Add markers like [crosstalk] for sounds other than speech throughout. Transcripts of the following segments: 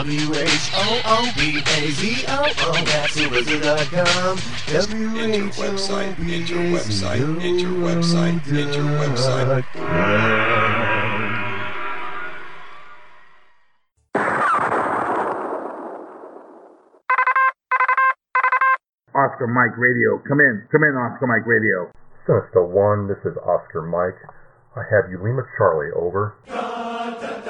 W-H-O-O-B-A-Z-O-O. That's Whoobazoo.com. Enter website, enter website, enter website, enter website. Oscar Mike Radio. Come in. Come in, Oscar Mike Radio. Sinister 1, this is Oscar Mike. I have Ulima Charlie, over. And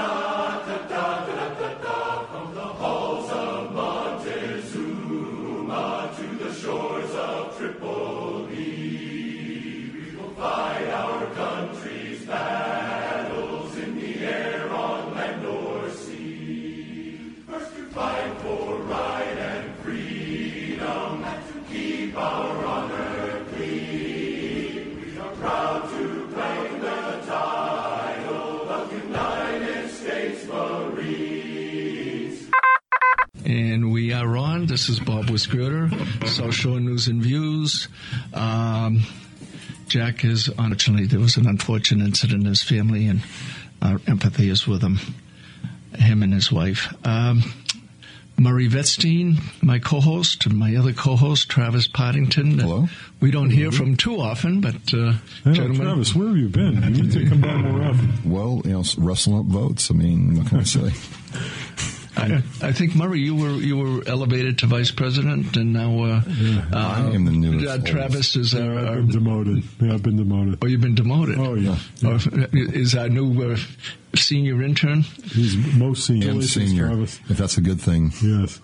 This is Bob Wisgrooter, South Shore News and Views. Um, Jack is, unfortunately, there was an unfortunate incident in his family, and our empathy is with him, him and his wife. Um, Murray Vetstein, my co-host, and my other co-host, Travis Partington. Hello. We don't hear from too often, but uh, Hey, gentlemen, Travis, where have you been? You need to come down more often. Well, you know, wrestling up votes. I mean, what can I say? [laughs] I, I think Murray, you were you were elevated to vice president, and now uh, I am the new. uh, Travis is our, I've our been demoted. Yeah, I've been demoted. oh, you've been demoted. Oh, yeah. Oh, is our new uh, senior intern? He's most senior. And senior, Travis. if that's a good thing. Yes.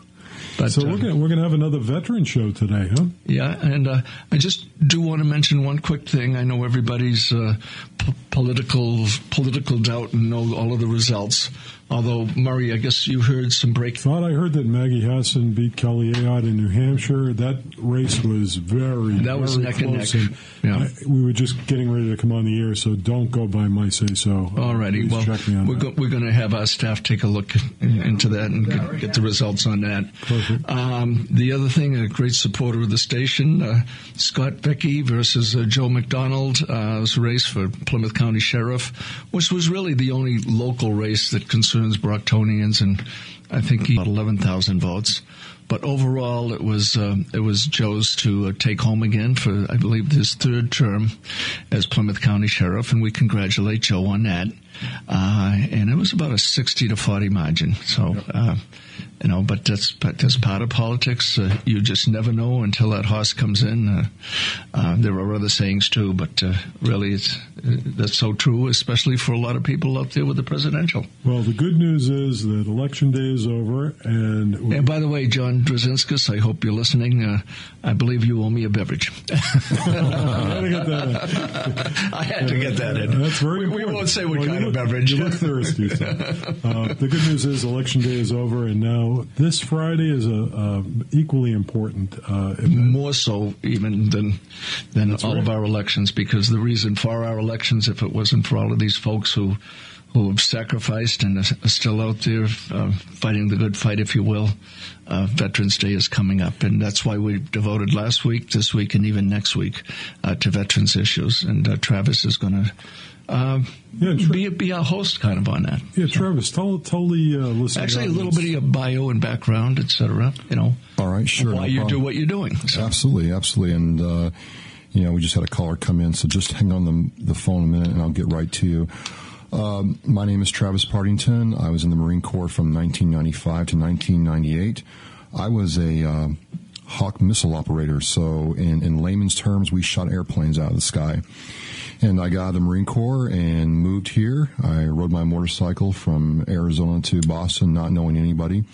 But So uh, we're gonna we're gonna have another veteran show today, huh? yeah, and uh, I just do want to mention one quick thing. I know everybody's uh, p- political political doubt and know all of the results. Although Murray, I guess you heard some break. Thought I heard that Maggie Hassan beat Kelly Ayotte in New Hampshire. That race was very That was very neck and close, neck. Yeah. I- we were just getting ready to come on the air, so don't go by my say so. Alrighty, Please well, check me on we're, go- we're going to have our staff take a look in- into that and get, get the results on that. Perfect. Um, the other thing, a great supporter of the station, uh, Scott Vecchi versus uh, Joe McDonald, uh, was a race for Plymouth County Sheriff, which was really the only local race that concerns Brocktonians, and I think he got 11,000 votes. But overall, it was uh, it was Joe's to uh, take home again for I believe his third term as Plymouth County Sheriff, and we congratulate Joe on that. Uh, and it was about a sixty to forty margin. So, uh, you know, but that's but that's part of politics. Uh, you just never know until that horse comes in. Uh, uh, there are other sayings too, but uh, really, it's uh, that's so true, especially for a lot of people out there with the presidential. Well, the good news is that election day is over, and And by the way, John Drzezinskis, I hope you're listening. Uh, I believe you owe me a beverage. [laughs] I gotta get that in. [laughs] I had to get that in. That's very We, we won't say what Well, kind you of beverage. You look thirsty. So. [laughs] Uh, the good news is election day is over, and now this Friday is a uh, equally important uh. More so even than than all of our elections, because the reason for our elections, if it wasn't for all of these folks who who have sacrificed and are still out there uh, fighting the good fight, if you will, uh, Veterans Day is coming up, and that's why we devoted last week, this week, and even next week uh, to veterans issues. And uh, Travis is going to. Uh, Yeah, Tra- be be our host kind of on that. Yeah, Travis, tell tell the uh, listeners. Actually, a little bit of your bio and background, et cetera. You know, All right, sure. why no you do what you're doing. So, Absolutely, absolutely. And, uh, you know, we just had a caller come in, so just hang on the, the phone a minute and I'll get right to you. Um, my name is Travis Partington. I was in the Marine Corps from 1995 to 1998. I was a uh, Hawk missile operator, so in, in layman's terms, we shot airplanes out of the sky. And I got out of the Marine Corps and moved here. I rode my motorcycle from Arizona to Boston, not knowing anybody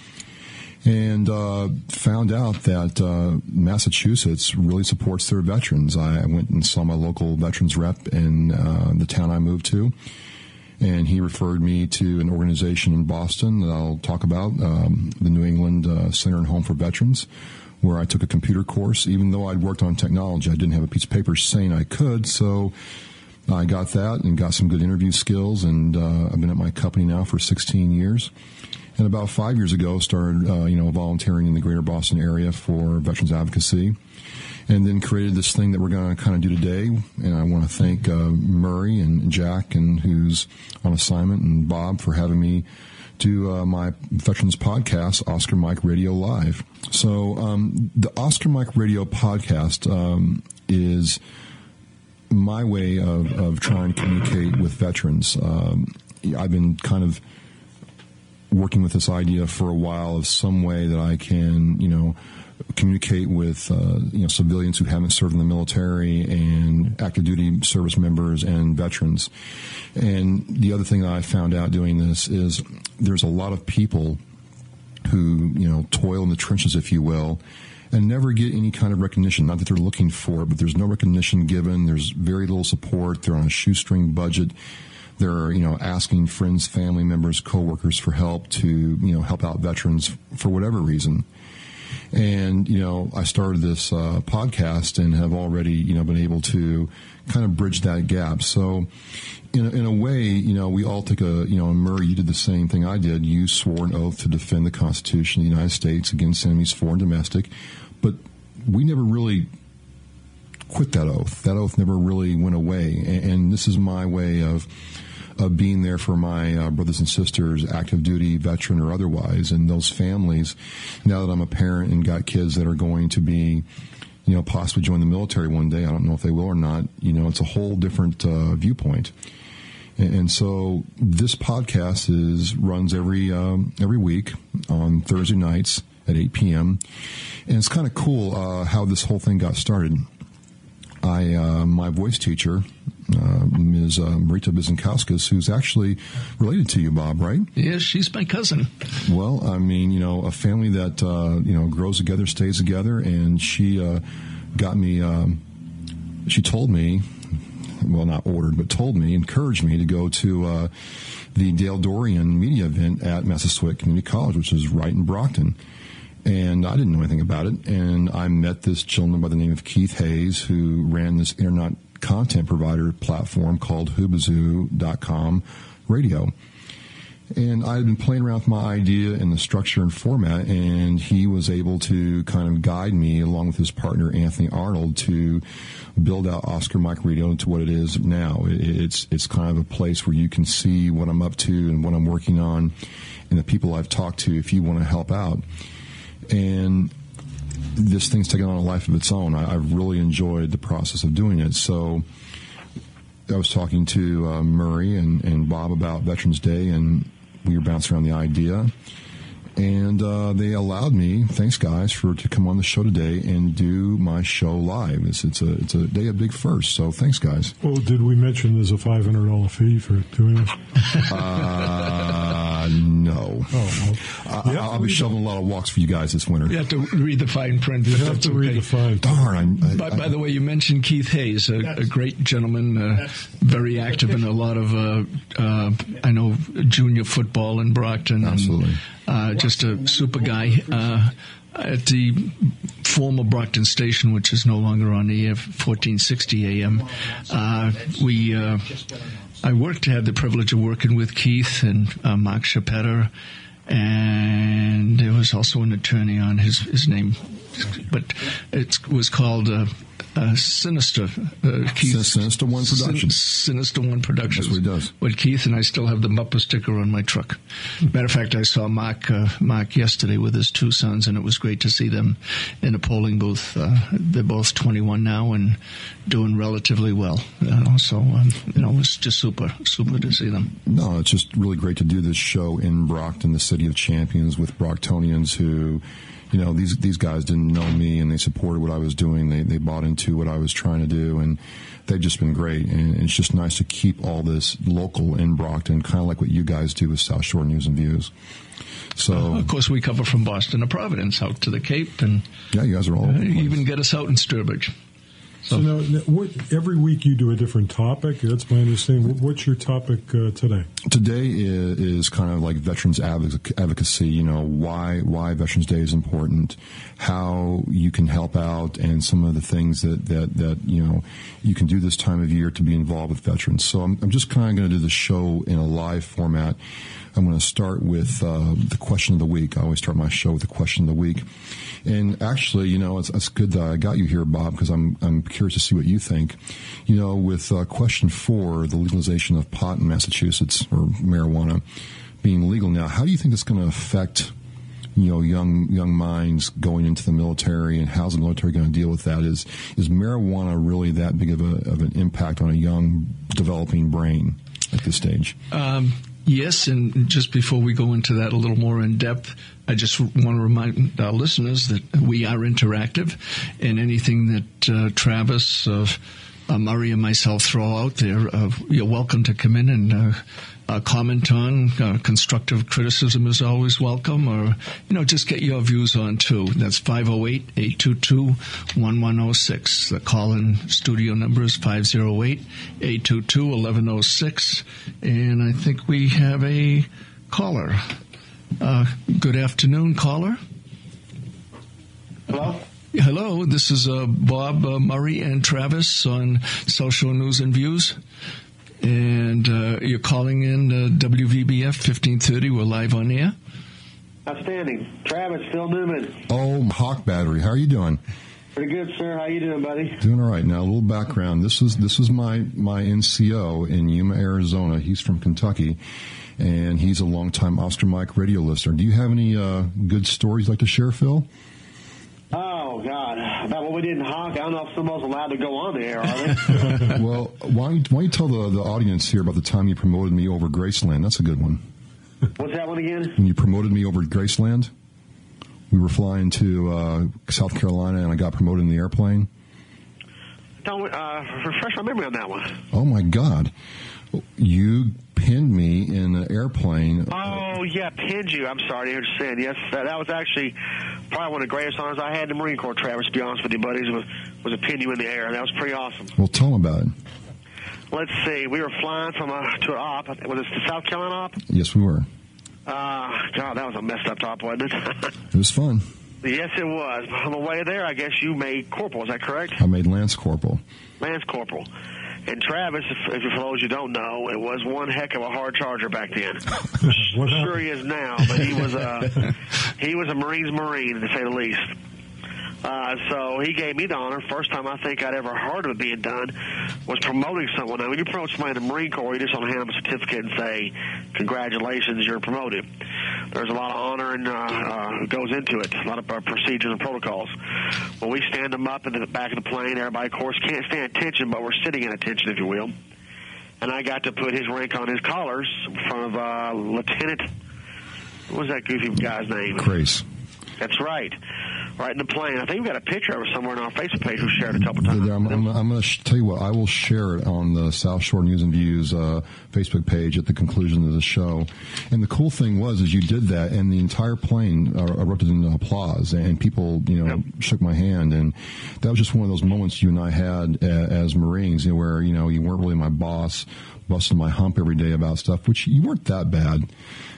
and uh, found out that uh, Massachusetts really supports their veterans. I, went and saw my local veterans rep in uh, the town I moved to, and he referred me to an organization in Boston that I'll talk about, um, the New England uh, Center and Home for Veterans, where I took a computer course. Even though I'd worked on technology, I didn't have a piece of paper saying I could, so. I got that and got some good interview skills, and uh, I've been at my company now for 16 years. and about five years ago started uh, you know volunteering in the greater Boston area for veterans advocacy and then created this thing that we're going to kind of do today. And I want to thank uh, Murray and Jack, and who's on assignment, and Bob for having me do uh, my veterans podcast, Oscar Mike Radio Live. So um, the Oscar Mike Radio podcast um, is my way of, of trying to communicate with veterans. Um, I've been kind of working with this idea for a while of some way that I can, you know, communicate with uh, you know civilians who haven't served in the military and active duty service members and veterans. And the other thing that I found out doing this is there's a lot of people who you know toil in the trenches, if you will. And never get any kind of recognition. Not that they're looking for it, but there's no recognition given. There's very little support. They're on a shoestring budget they're you know asking friends, family members, coworkers for help to you know help out veterans for whatever reason. And, you know, I started this uh, podcast and have already, you know, been able to kind of bridge that gap. So, in a, in a way, you know, we all took a, you know, Murray, you did the same thing I did. You swore an oath to defend the Constitution of the United States against enemies, foreign domestic. But we never really quit that oath. That oath never really went away. And, and this is my way of, of being there for my uh, brothers and sisters, active duty, veteran or otherwise, and those families. Now that I'm a parent and got kids that are going to be, you know, possibly join the military one day. I don't know if they will or not. You know, it's a whole different uh, viewpoint. And, so this podcast is runs every um, every week on Thursday nights at 8 p.m. And it's kind of cool uh, how this whole thing got started. I uh, my voice teacher, uh, Ms. Uh, Marita Bizankowskis, who's actually related to you, Bob, right? Yes, she's my cousin. Well, I mean, you know, a family that uh, you know grows together, stays together, and she uh, got me. Um, she told me, well, not ordered, but told me, encouraged me to go to uh, the Dale Dorian media event at Massasoit Community College, which is right in Brockton and I didn't know anything about it. And I met this gentleman by the name of Keith Hayes, who ran this internet content provider platform called Whoobazoo.com radio. And I had been playing around with my idea and the structure and format, and he was able to kind of guide me, along with his partner Anthony Arnold, to build out Oscar Mike Radio into what it is now. It's it's kind of a place where you can see what I'm up to and what I'm working on, and the people I've talked to. If you want to help out, and this thing's taken on a life of its own. I, have really enjoyed the process of doing it. So I was talking to uh, Murray and, and Bob about Veterans Day, and we were bouncing around the idea. And uh, they allowed me, thanks guys, for to come on the show today and do my show live. It's, it's a it's a day of big first, so thanks guys. Well, did we mention there's a five hundred dollar fee for doing this? [laughs] Uh, no. Oh, well, I, Yeah, I'll be shoveling a lot of walks for you guys this winter. You have to read the fine print. you have that's to read the fine. Darn, I'm, I, By, by the way, you mentioned Keith Hayes, a, a great gentleman, uh, very active in a lot of, uh, uh, I know, junior football in Brockton. and, Absolutely. Uh, just a super guy. Uh, at the former Brockton station, which is no longer on the air, 1460 AM, uh, we, uh, I worked, had the privilege of working with Keith and uh, Mark Chapetter, and there was also an attorney on his, his name, but it was called uh, uh, Sinister. Uh, Keith, Sinister One Sin- Productions. Sinister One Productions. That's what he does. But Keith and I still have the Mupper sticker on my truck. Matter of fact, I saw Mark uh, Mark yesterday with his two sons, and it was great to see them in a polling booth. Uh, they're both 21 now and doing relatively well. You know, so um, you know, it was just super, super to see them. No, it's just really great to do this show in Brockton, the city of champions, with Brocktonians who, you know, these these guys didn't know me and they supported what I was doing. They they bought into what I was trying to do, and they've just been great. And it's just nice to keep all this local in Brockton, kind of like what you guys do with South Shore News and Views. So Of course, we cover from Boston to Providence out to the Cape, and yeah, you guys are all uh, over the place. even get us out in Sturbridge. So now, now, what, every week you do a different topic. That's my understanding. What's your topic uh, today? Today is, is kind of like veterans advocacy. You know why why Veterans Day is important, how you can help out, and some of the things that that that you know you can do this time of year to be involved with veterans. So I'm, I'm just kind of going to do the show in a live format. I'm going to start with uh, the question of the week. I always start my show with the question of the week. And actually, you know, it's, it's good that I got you here, Bob, because I'm, I'm curious to see what you think. You know, with uh, question four, the legalization of pot in Massachusetts or marijuana being legal now, how do you think that's going to affect you know young young minds going into the military and how's the military going to deal with that is is marijuana really that big of, a, of an impact on a young developing brain at this stage um, yes and just before we go into that a little more in depth I just want to remind our listeners that we are interactive and anything that uh, Travis uh, uh, Murray and myself throw out there uh, you're welcome to come in and uh, uh, comment on. Uh, constructive criticism is always welcome, or, you know, just get your views on too. That's 508 822 1106. The call in studio number is 508 822 1106. And I think we have a caller. Uh, good afternoon, caller. Hello? Hello, this is uh, Bob uh, Murray and Travis on South Shore News and Views and uh, you're calling in uh, WVBF 1530. We're live on air. Outstanding. Travis, Phil Newman. Oh, Hawk Battery. How are you doing? Pretty good, sir. How you doing, buddy? Doing all right. Now, a little background. This is this is my my NCO in Yuma, Arizona. He's from Kentucky, and he's a longtime Oscar Mike radio listener. Do you have any uh, good stories you'd like to share, Phil? Oh God! About what we did in Hawk. I don't know if someone's allowed to go on the air, are they? [laughs] well, why don't, you, why don't you tell the, the audience here about the time you promoted me over Graceland? That's a good one. What's that one again? When you promoted me over Graceland, we were flying to uh, South Carolina, and I got promoted in the airplane. Don't uh, refresh my memory on that one. Oh my God! You pinned me in an airplane. Oh yeah, pinned you. I'm sorry to understand. Yes, that, that was actually probably one of the greatest honors I had in the Marine Corps. Travis, to be honest with you, buddies, was was to pin you in the air. That was pretty awesome. Well, tell them about it. Let's see. We were flying from a to an op. Was it the South Carolina op? Yes, we were. Uh, God, that was a messed up top, wasn't it? [laughs] it was fun. Yes, it was. On the way there, I guess you made corporal. Is that correct? I made lance corporal. Lance corporal. And Travis, if, if for those you don't know, it was one heck of a hard charger back then. [laughs] I'm sure he is now, but he was a he was a Marines Marine to say the least. Uh, so he gave me the honor. First time I think I'd ever heard of it being done was promoting someone. Now, when you promote somebody in the Marine Corps, you just don't hand them a certificate and say, "Congratulations, you're promoted." There's a lot of honor and uh, uh, goes into it. A lot of uh, procedures and protocols. When we stand them up in the back of the plane, everybody, of course, can't stand attention, but we're sitting in attention, if you will. And I got to put his rank on his collars in front of uh, Lieutenant. What was that goofy guy's name? Grace. That's right right in the plane. I think we've got a picture of it somewhere on our Facebook page. We shared a couple times. I'm, I'm, I'm going to tell you what. I will share it on the South Shore News and Views uh, Facebook page at the conclusion of the show. And the cool thing was, is you did that, and the entire plane uh, erupted into applause, and people, you know, yep. shook my hand, and that was just one of those moments you and I had uh, as Marines, you know, where you know you weren't really my boss, busting my hump every day about stuff, which you weren't that bad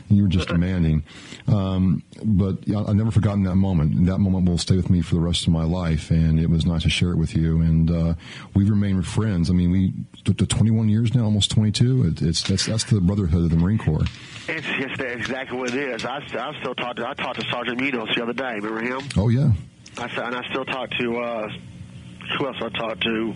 you were just [laughs] demanding. Um, but I've never forgotten that moment. That moment will stay with me for the rest of my life, and it was nice to share it with you. And uh, we've remained friends. I mean, we to 21 years now, almost 22. It, it's that's that's the brotherhood of the Marine Corps. It's just exactly what it is. I, I still talked. To, I talked to Sergeant Munoz the other day. Remember him? Oh yeah. I and I still talk to. Uh, who else I talked to?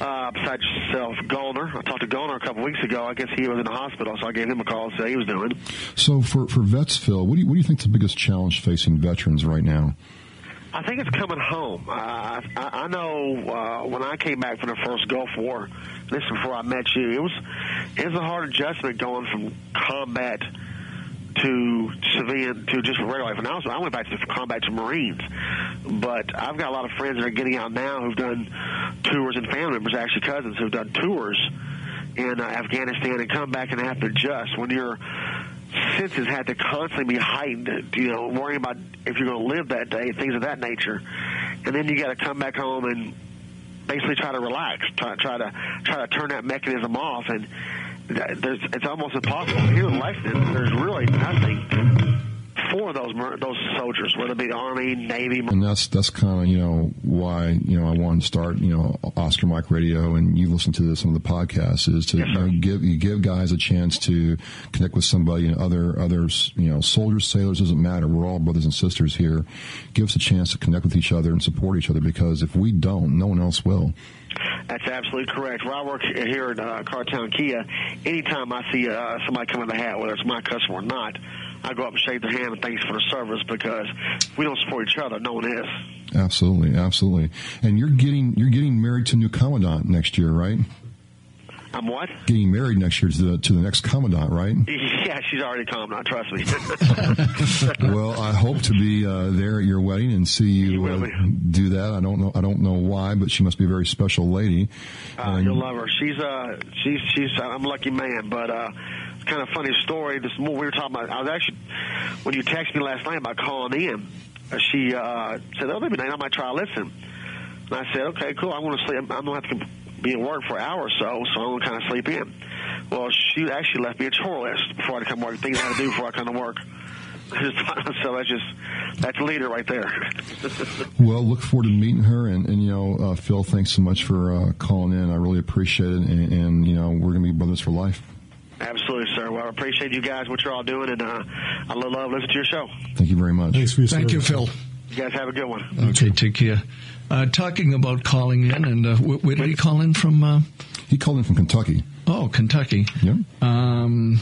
Uh, besides yourself, Golner. I talked to Golner a couple weeks ago. I guess he was in the hospital, so I gave him a call to see how he was doing. So for for vets, Phil, what do you, what do you think the biggest challenge facing veterans right now? I think it's coming home. Uh, I, I know uh, when I came back from the first Gulf War, this is before I met you, it was it was a hard adjustment going from combat to civilian to just regular life. And I, I went back to combat to Marines, but I've got a lot of friends that are getting out now who've done tours and family members, actually cousins who've done tours in uh, Afghanistan and come back and have to adjust when your senses had to constantly be heightened. You know, worrying about if you're going to live that day, things of that nature, and then you got to come back home and basically try to relax, try, try to try to turn that mechanism off and there's, it's almost impossible. Here in Lexington, there's really nothing for those those soldiers, whether it be the Army, Navy. And that's that's kind of you know why you know I wanted to start you know Oscar Mike Radio and you listen to this of the podcasts is to Yes, you know, give you give guys a chance to connect with somebody and other others you know soldiers sailors doesn't matter we're all brothers and sisters here give us a chance to connect with each other and support each other because if we don't no one else will That's absolutely correct. Where I work here at uh, Cartown Kia, anytime I see uh, somebody come in the hat, whether it's my customer or not, I go up and shake their hand and thanks for the service because we don't support each other, no one is. absolutely absolutely and you're getting you're getting married to new commandant next year right I'm what? getting married next year to the to the next commandant right [laughs] Yeah, she's already now. Trust me. [laughs] [laughs] well, I hope to be uh, there at your wedding and see you, uh, do that. I don't know. I don't know why, but she must be a very special lady. Uh, you'll love her. She's uh, she's she's. I'm a lucky man, but uh, it's kind of funny story. This morning we were talking about. I was actually when you texted me last night about calling in. Uh, she uh, said, "Oh, maybe night I might try to listen." And I said, "Okay, cool. I'm going to sleep. I'm going to have to be at work for an hour or so, so I'm going to kind of sleep in." Well, she actually left me a chore list before I had to come work. Things I had to do before I come to work. I just thought, [laughs] so that's just that's a leader right there. [laughs] Well, look forward to meeting her. And, and you know, uh, Phil, thanks so much for uh, calling in. I really appreciate it. And, and you know, we're going to be brothers for life. Absolutely, sir. Well, I appreciate you guys, what you're all doing, and uh, I love, love listening to your show. Thank you very much. Thanks for your Thank you. Phil. You guys have a good one. Okay, take care. Uh, talking about calling in, and uh, wh- where did he call in from? Uh, He called in from Kentucky. oh, Kentucky. Yeah. Um,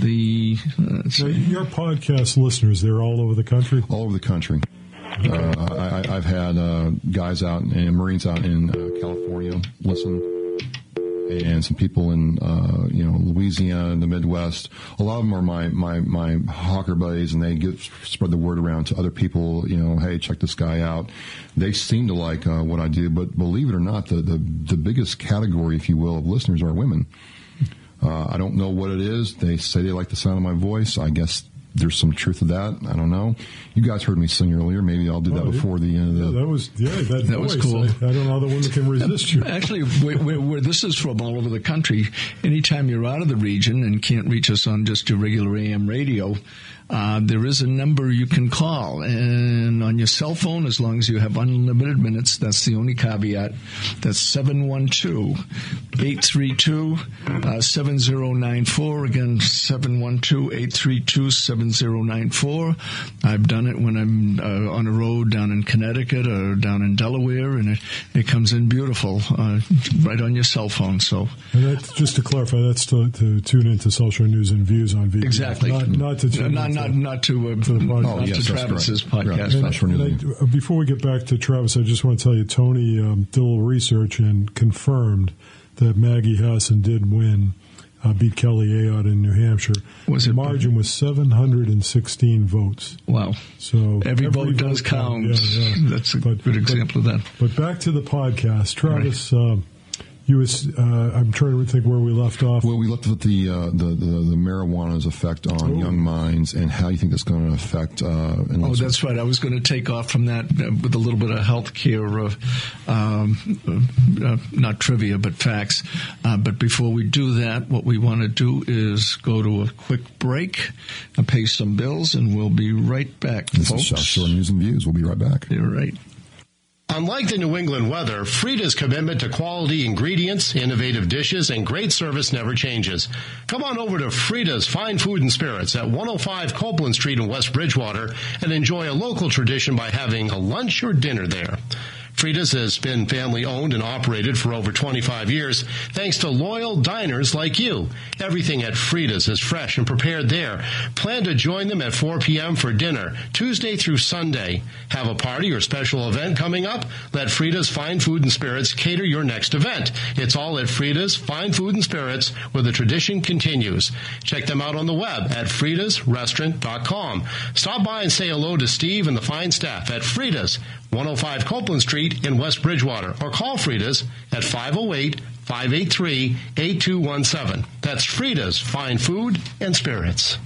the Now, your podcast listeners, they're all over the country. all over the country. Uh, I, I- I've had uh, guys out and Marines out in uh, California listen, and some people in uh, you know Louisiana, and the Midwest. A lot of them are my my my hawker buddies, and they get spread the word around to other people. You know, hey, check this guy out. They seem to like uh, what I do, but believe it or not, the, the the biggest category, if you will, of listeners are women. Uh, I don't know what it is. They say they like the sound of my voice. I guess there's some truth to that. I don't know. You guys heard me sing earlier. Maybe I'll do that Oh, yeah. before the end of the. that was yeah, that, [laughs] That was cool. I, I don't know how the women can resist you. [laughs] Actually, where, where, where this is from, all over the country, anytime you're out of the region and can't reach us on just your regular AM radio, uh, there is a number you can call. And on your cell phone, as long as you have unlimited minutes, that's the only caveat. That's 712 832 7094. Again, 712 832 7094. I've done it when I'm uh, on a road down in Connecticut or down in Delaware, and it, it comes in beautiful uh, right on your cell phone. So, just to clarify. That's to, to tune into social news and views on VPN. exactly. Not, not to tune not, not, not to, uh, to the podcast. not Oh, yes, to Travis's. Right. podcast. And- And. I- before we get back to Travis, I just want to tell you, Tony um, did a little research and confirmed that Maggie Hassan did win, uh, beat Kelly Ayotte in New Hampshire. Was the it- margin was 716 votes. Wow. So Every, vote does count. Yeah, yeah. [laughs] That's a But- good but- example of that. But back to the podcast, Travis. um, you was uh, I'm trying to think where we left off. Well, we looked at the uh, the, the the marijuana's effect on Oh. young minds and how you think that's going to affect. Uh, Oh, that's right. I was going to take off from that uh, with a little bit of health care, uh, um, uh, not trivia, but facts. Uh, but before we do that, what we want to do is go to a quick break, and pay some bills, and we'll be right back, This folks. is South Shore News and Views. We'll be right back. You're right. Unlike the New England weather, Frida's commitment to quality ingredients, innovative dishes, and great service never changes. Come on over to Frida's Fine Food and Spirits at 105 Copeland Street in West Bridgewater and enjoy a local tradition by having a lunch or dinner there. Frida's has been family owned and operated for over 25 years thanks to loyal diners like you. Everything at Frida's is fresh and prepared there. Plan to join them at 4 p.m. for dinner, Tuesday through Sunday. Have a party or special event coming up? Let Frida's Fine Food and Spirits cater your next event. It's all at Frida's Fine Food and Spirits where the tradition continues. Check them out on the web at fridasrestaurant.com. Stop by and say hello to Steve and the fine staff at Frida's, 105 Copeland Street in West Bridgewater, or call Frida's at 508 583 8217. That's Frida's Fine Food and Spirits.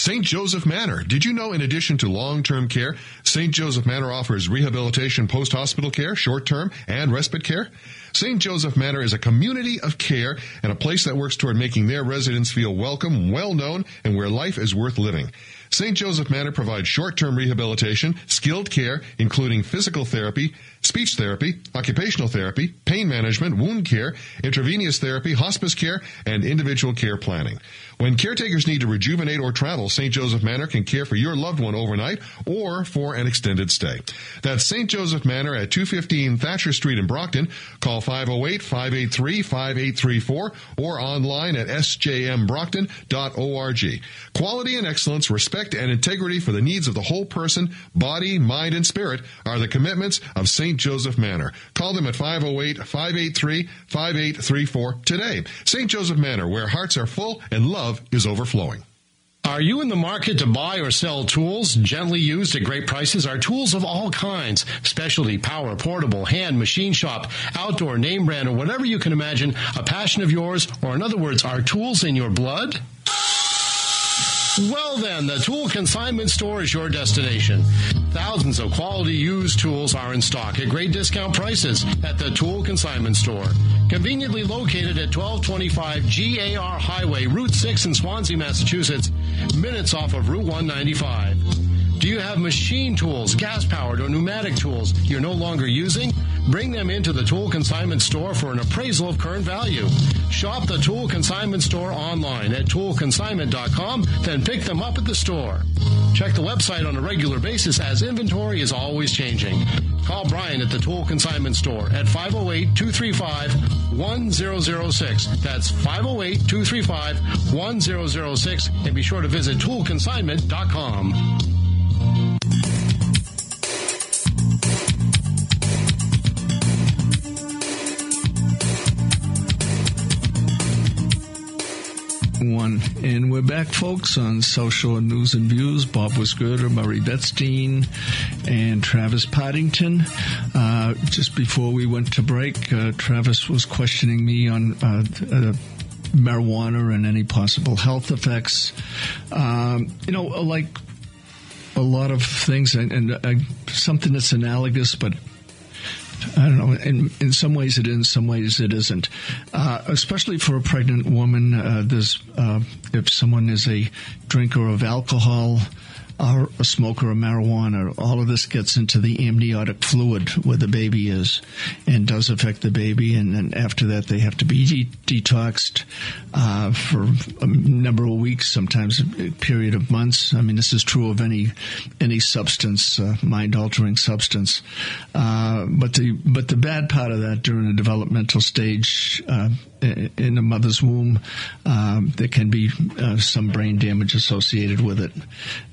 St. Joseph Manor. Did you know in addition to long-term care, St. Joseph Manor offers rehabilitation post-hospital care, short-term, and respite care? St. Joseph Manor is a community of care and a place that works toward making their residents feel welcome, well known, and where life is worth living. St. Joseph Manor provides short-term rehabilitation, skilled care, including physical therapy, speech therapy, occupational therapy, pain management, wound care, intravenous therapy, hospice care, and individual care planning. When caretakers need to rejuvenate or travel, St. Joseph Manor can care for your loved one overnight or for an extended stay. That's St. Joseph Manor at 215 Thatcher Street in Brockton. Call 508-583-5834 or online at sjmbrockton.org. Quality and excellence, respect and integrity for the needs of the whole person, body, mind, and spirit are the commitments of St. Joseph Manor. Call them at 508-583-5834 today. St. Joseph Manor, where hearts are full and love is overflowing. Are you in the market to buy or sell tools gently used at great prices? Are tools of all kinds, specialty, power, portable, hand, machine shop, outdoor, name brand, or whatever you can imagine, a passion of yours, or in other words, are tools in your blood? Well then, the Tool Consignment Store is your destination. Thousands of quality used tools are in stock at great discount prices at the Tool Consignment Store. Conveniently located at 1225 GAR Highway, Route 6 in Swansea, Massachusetts, minutes off of Route 195. Do you have machine tools, gas powered, or pneumatic tools you're no longer using? Bring them into the Tool Consignment Store for an appraisal of current value. Shop the Tool Consignment Store online at toolconsignment.com, then pick them up at the store. Check the website on a regular basis as inventory is always changing. Call Brian at the Tool Consignment Store at 508 235 1006. That's 508 235 1006. And be sure to visit toolconsignment.com. And we're back, folks, on South Shore News and Views. Bob Wisgerter, Murray Vetstein, and Travis Partington. Uh, just before we went to break, uh, Travis was questioning me on uh, uh marijuana and any possible health effects. Um, you know, like a lot of things, and, and uh, something that's analogous, but I don't know. In, in some ways it is, in some ways it isn't. Uh, especially for a pregnant woman, uh, there's, uh, if someone is a drinker of alcohol, or a smoker of marijuana, all of this gets into the amniotic fluid where the baby is and does affect the baby. And then after that, they have to be de- detoxed uh, for a number of weeks, sometimes a period of months. I mean, this is true of any any substance, uh, mind altering substance. Uh, but the but the bad part of that during the developmental stage uh, in the mother's womb, um, there can be uh, some brain damage associated with it,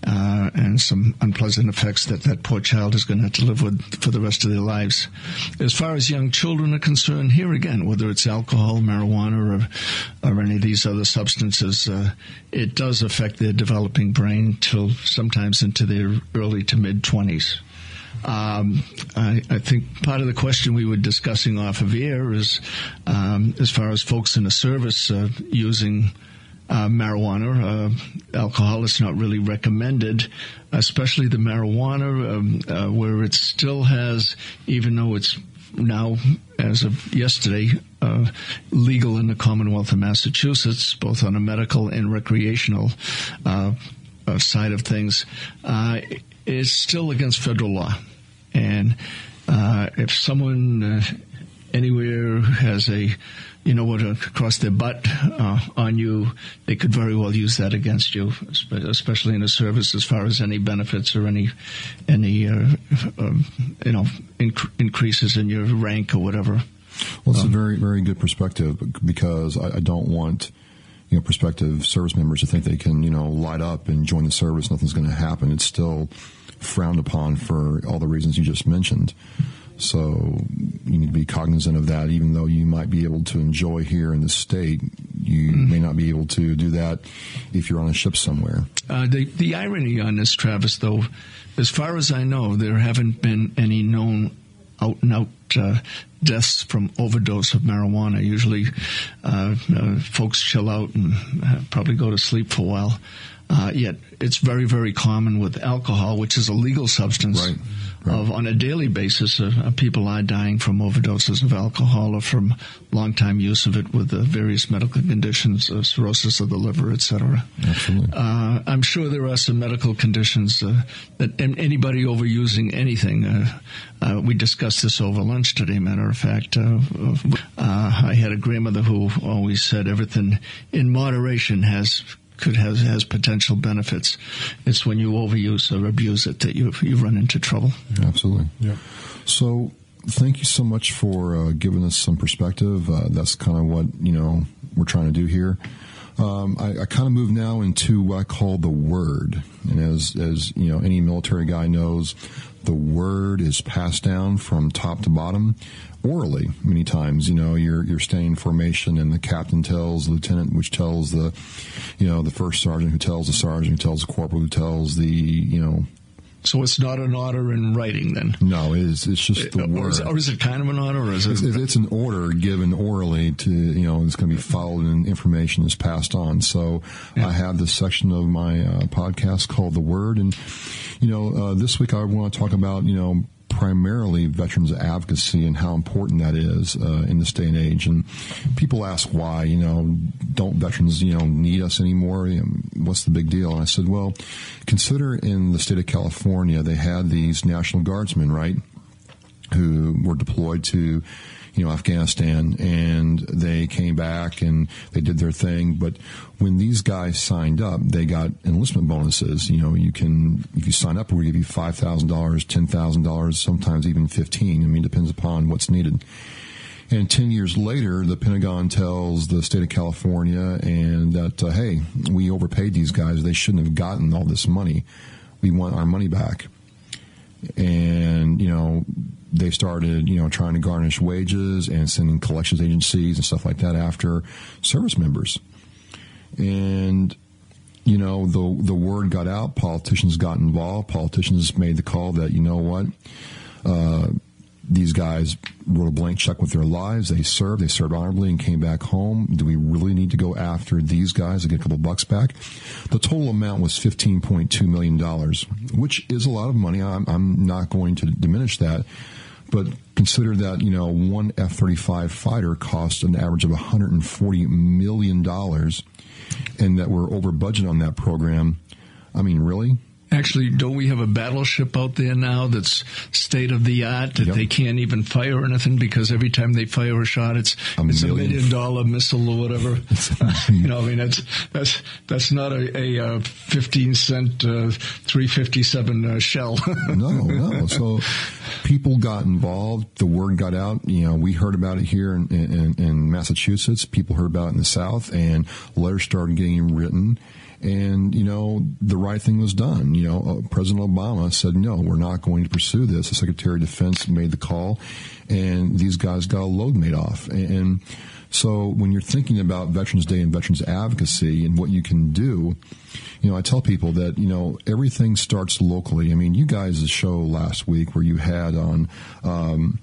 uh, and some unpleasant effects that that poor child is going to have to live with for the rest of their lives. As far as young children are concerned, here again, whether it's alcohol, marijuana, or, or any of these other substances, uh, it does affect their developing brain till sometimes into their early to mid twenties. Um, I, I, think part of the question we were discussing off of air is um, as far as folks in the service uh, using uh, marijuana. Uh, alcohol is not really recommended, especially the marijuana, um, uh, where it still has, even though it's now, as of yesterday, uh, legal in the Commonwealth of Massachusetts, both on a medical and recreational uh, uh, side of things, is still against federal law. And uh, if someone uh, anywhere has a, you know what, across their butt uh, on you, they could very well use that against you, especially in a service as far as any benefits or any, any, uh, um, you know, inc- increases in your rank or whatever. Well, it's um, a very, very good perspective because I, I don't want you know, prospective service members to think they can, you know, light up and join the service. Nothing's going to happen. It's still frowned upon for all the reasons you just mentioned. So you need to be cognizant of that. Even though you might be able to enjoy here in the state, you mm. may not be able to do that if you're on a ship somewhere. Uh, the the irony on this, Travis, though, as far as I know, there haven't been any known out and out uh, deaths from overdose of marijuana. Usually, uh, uh, folks chill out and uh, probably go to sleep for a while. Uh, yet it's very, very common with alcohol, which is a legal substance. Right. Of on a daily basis, uh, uh, people are dying from overdoses of alcohol or from long time use of it with the various medical conditions, of cirrhosis of the liver, etc. Absolutely. Uh, I'm sure there are some medical conditions uh, that and anybody overusing anything. Uh, uh, we discussed this over lunch today. Matter of fact, uh, uh, I had a grandmother who always said everything in moderation has could has has potential benefits. It's when you overuse or abuse it that you you run into trouble. Absolutely. Yeah. So, thank you so much for uh, giving us some perspective. Uh, that's kind of what you know we're trying to do here. Um, I, I kind of move now into what I call the word, and as as you know, any military guy knows, the word is passed down from top to bottom orally many times you know you're you're staying in formation and the captain tells the lieutenant which tells the you know the first sergeant who tells the sergeant who tells the corporal who tells the you know So it's not an order in writing then. no it's it's just the or, word is, or is it kind of an order, or is it? it's an order given orally to you know it's going to be followed and information is passed on so i have this section of my uh, podcast called the word and you know uh, this week i want to talk about you know primarily veterans advocacy and how important that is uh, in this day and age. And people ask why you know don't veterans you know need us anymore? What's the big deal? And i said well consider in the state of california they had these national guardsmen right who were deployed to you know Afghanistan and they came back and they did their thing but when these guys signed up they got enlistment bonuses you know you can if you sign up we'll give you $5,000 $10,000 sometimes even 15 I mean it depends upon what's needed and 10 years later, the Pentagon tells the state of California and that, uh, hey, we overpaid these guys. They shouldn't have gotten all this money. We want our money back. And, you know, they started, you know, trying to garnish wages and sending collections agencies and stuff like that after service members. And, you know, the, the word got out. Politicians got involved. Politicians made the call that, you know what, uh, these guys wrote a blank check with their lives. They served, they served honorably and came back home. Do we really need to go after these guys to get a couple bucks back? The total amount was $15.2 million, which is a lot of money. I'm, I'm not going to diminish that. But consider that, you know, one F 35 fighter cost an average of $140 million and that we're over budget on that program. I mean, really? Actually, don't we have a battleship out there now that's state of the art that Yep. they can't even fire anything because every time they fire a shot, it's A it's a million. million dollar missile or whatever. [laughs] you know, I mean that's that's that's not a, a uh, fifteen cent uh, three fifty seven uh, shell. [laughs] no, no. So people got involved. The word got out. You know, we heard about it here in, in, in Massachusetts. People heard about it in the South, and letters started getting written. And you know, the right thing was done. You know, uh, President Obama said, "No, we're not going to pursue this." The Secretary of Defense made the call, and these guys got a load made off. And, and so, when you're thinking about Veterans Day and veterans advocacy and what you can do, you know, I tell people that, you know, everything starts locally. I mean, you guys' show last week where you had on, um,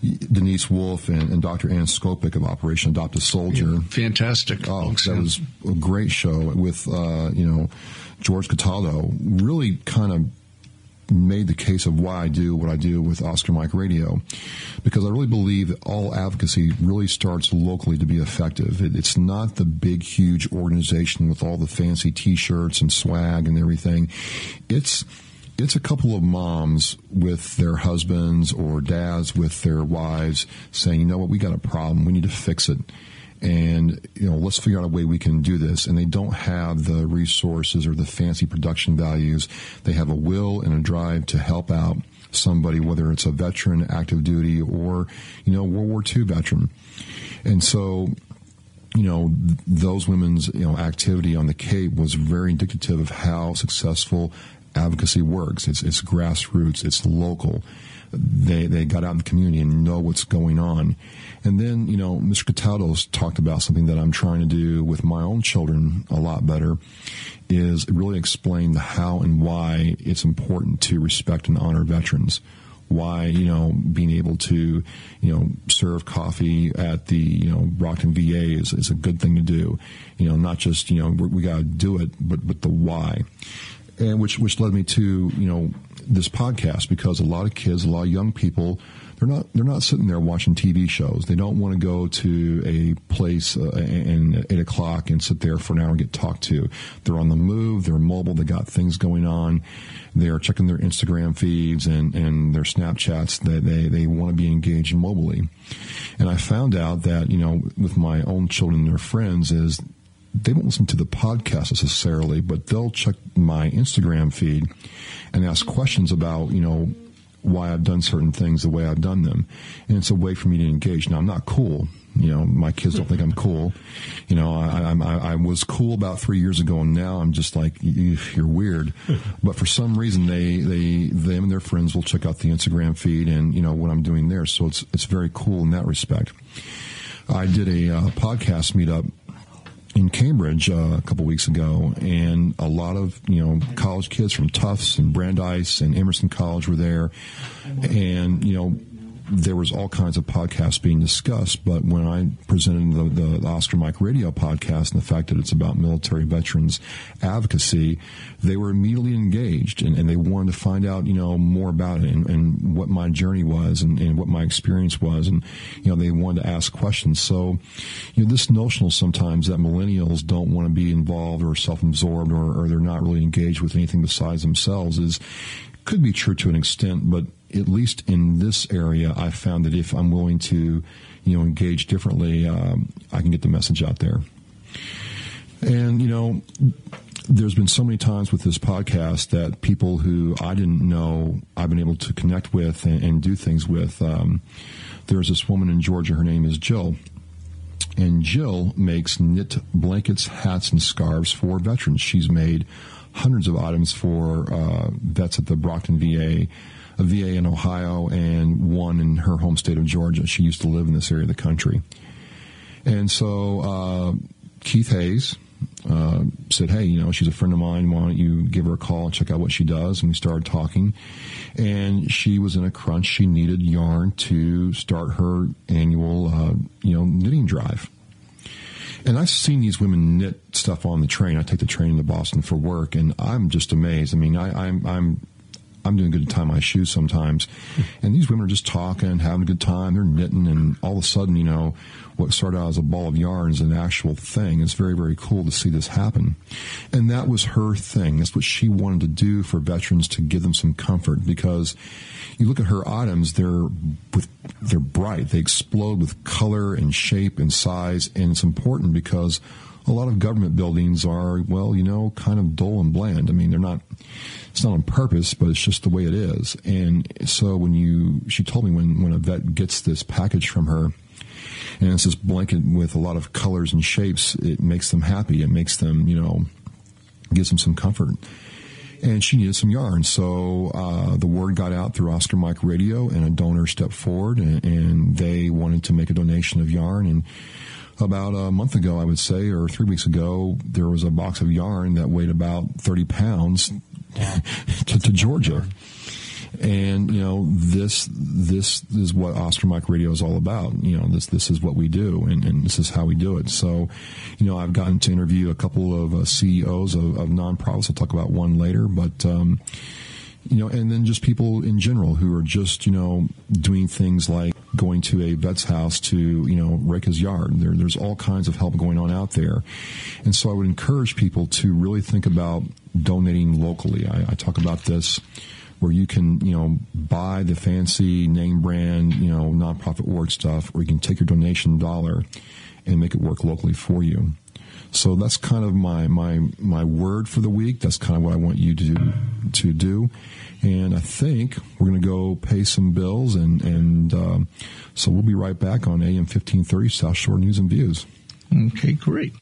Denise Wolf and, and Dr. Ann Skopik of Operation Adopt a Soldier. Fantastic. Oh, folks, that yeah. was a great show with, uh, you know, George Cataldo. Really kind of made the case of why I do what I do with Oscar Mike Radio, because I really believe that all advocacy really starts locally to be effective. It, it's not the big, huge organization with all the fancy T-shirts and swag and everything. It's it's a couple of moms with their husbands or dads with their wives saying, you know what, we got a problem. We need to fix it. And, you know, let's figure out a way we can do this. And they don't have the resources or the fancy production values. They have a will and a drive to help out somebody, whether it's a veteran, active duty, or, you know, World War II veteran. And so, you know, those women's, you know, activity on the Cape was very indicative of how successful advocacy works. It's, it's grassroots. It's local. They, they got out in the community and know what's going on. And then, you know, Mr. Cataldo's talked about something that I'm trying to do with my own children a lot better is really explain the how and why it's important to respect and honor veterans. why you know being able to you know serve coffee at the you know Brockton VA is, is a good thing to do. You know, not just you know we, we got to do it, but but the why, and which which led me to you know this podcast because a lot of kids, a lot of young people they're not they're not sitting there watching TV shows. They don't want to go to a place uh, and at eight o'clock and sit there for an hour and get talked to. They're on the move. They're mobile. They got things going on. They're checking their Instagram feeds and, and their Snapchats. That they, they want to be engaged mobily. And I found out that you know with my own children and their friends is they won't listen to the podcast necessarily, but they'll check my Instagram feed and ask questions about, you know, why I've done certain things the way I've done them. And it's a way for me to engage. Now, I'm not cool. You know, my kids don't think I'm cool. You know, I, I, I was cool about three years ago, and now I'm just like, you're weird. [laughs] but for some reason, they, they, them and their friends will check out the Instagram feed and, you know, what I'm doing there. So it's, it's very cool in that respect. I did a uh, podcast meetup in Cambridge uh, a couple weeks ago, and a lot of you know college kids from Tufts and Brandeis and Emerson College were there, and you know there was all kinds of podcasts being discussed, but when I presented the, the, Oscar Mike Radio podcast and the fact that it's about military veterans advocacy, they were immediately engaged and, and they wanted to find out, you know, more about it and, and what my journey was and, and, what my experience was. And, you know, they wanted to ask questions. So, you know, this notional sometimes that millennials don't want to be involved or self-absorbed or, or they're not really engaged with anything besides themselves is, could be true to an extent, but at least in this area, I found that if I'm willing to, you know, engage differently, um, I can get the message out there. And you know, there's been so many times with this podcast that people who I didn't know I've been able to connect with and, and do things with. Um, there's this woman in Georgia. Her name is Jill. And Jill makes knit blankets, hats, and scarves for veterans. She's made hundreds of items for uh, vets at the Brockton VA a VA in Ohio and one in her home state of Georgia. She used to live in this area of the country. And so uh, Keith Hayes uh, said, Hey, you know, she's a friend of mine. Why don't you give her a call and check out what she does? And we started talking. And she was in a crunch. She needed yarn to start her annual, uh, you know, knitting drive. And I've seen these women knit stuff on the train. I take the train to Boston for work, and I'm just amazed. I mean, I, I'm, I'm I'm doing good to tie my shoes sometimes. [laughs] And these women are just talking, having a good time. They're knitting, and all of a sudden, you know, what started out as a ball of yarn is an actual thing. It's very, very cool to see this happen. And that was her thing. That's what she wanted to do for veterans to give them some comfort because you look at her items, they're with, they're bright. They explode with color and shape and size. And it's important because a lot of government buildings are, well, you know, kind of dull and bland. I mean, they're not, it's not on purpose, but it's just the way it is. And so when you, she told me when, when a vet gets this package from her, and it's this blanket with a lot of colors and shapes, it makes them happy. It makes them, you know, gives them some comfort. And she needed some yarn. So uh, the word got out through Oscar Mike Radio, and a donor stepped forward, and, and they wanted to make a donation of yarn. And about a month ago, I would say, or three weeks ago, there was a box of yarn that weighed about 30 pounds [laughs] to, to Georgia. And you know this this is what Oscar Mike Radio is all about. You know this this is what we do, and, and this is how we do it. So, you know, I've gotten to interview a couple of uh, CEOs of, of nonprofits. I'll talk about one later, but um, you know, and then just people in general who are just you know doing things like going to a vet's house to, you know, rake his yard. There, there's all kinds of help going on out there. And so I would encourage people to really think about donating locally. I, I talk about this where you can, you know, buy the fancy name brand, you know, nonprofit work stuff, or you can take your donation dollar and make it work locally for you. So that's kind of my my my word for the week. That's kind of what I want you to to do. And I think we're going to go pay some bills, and and um, so we'll be right back on AM fifteen thirty South Shore News and Views. Okay, great.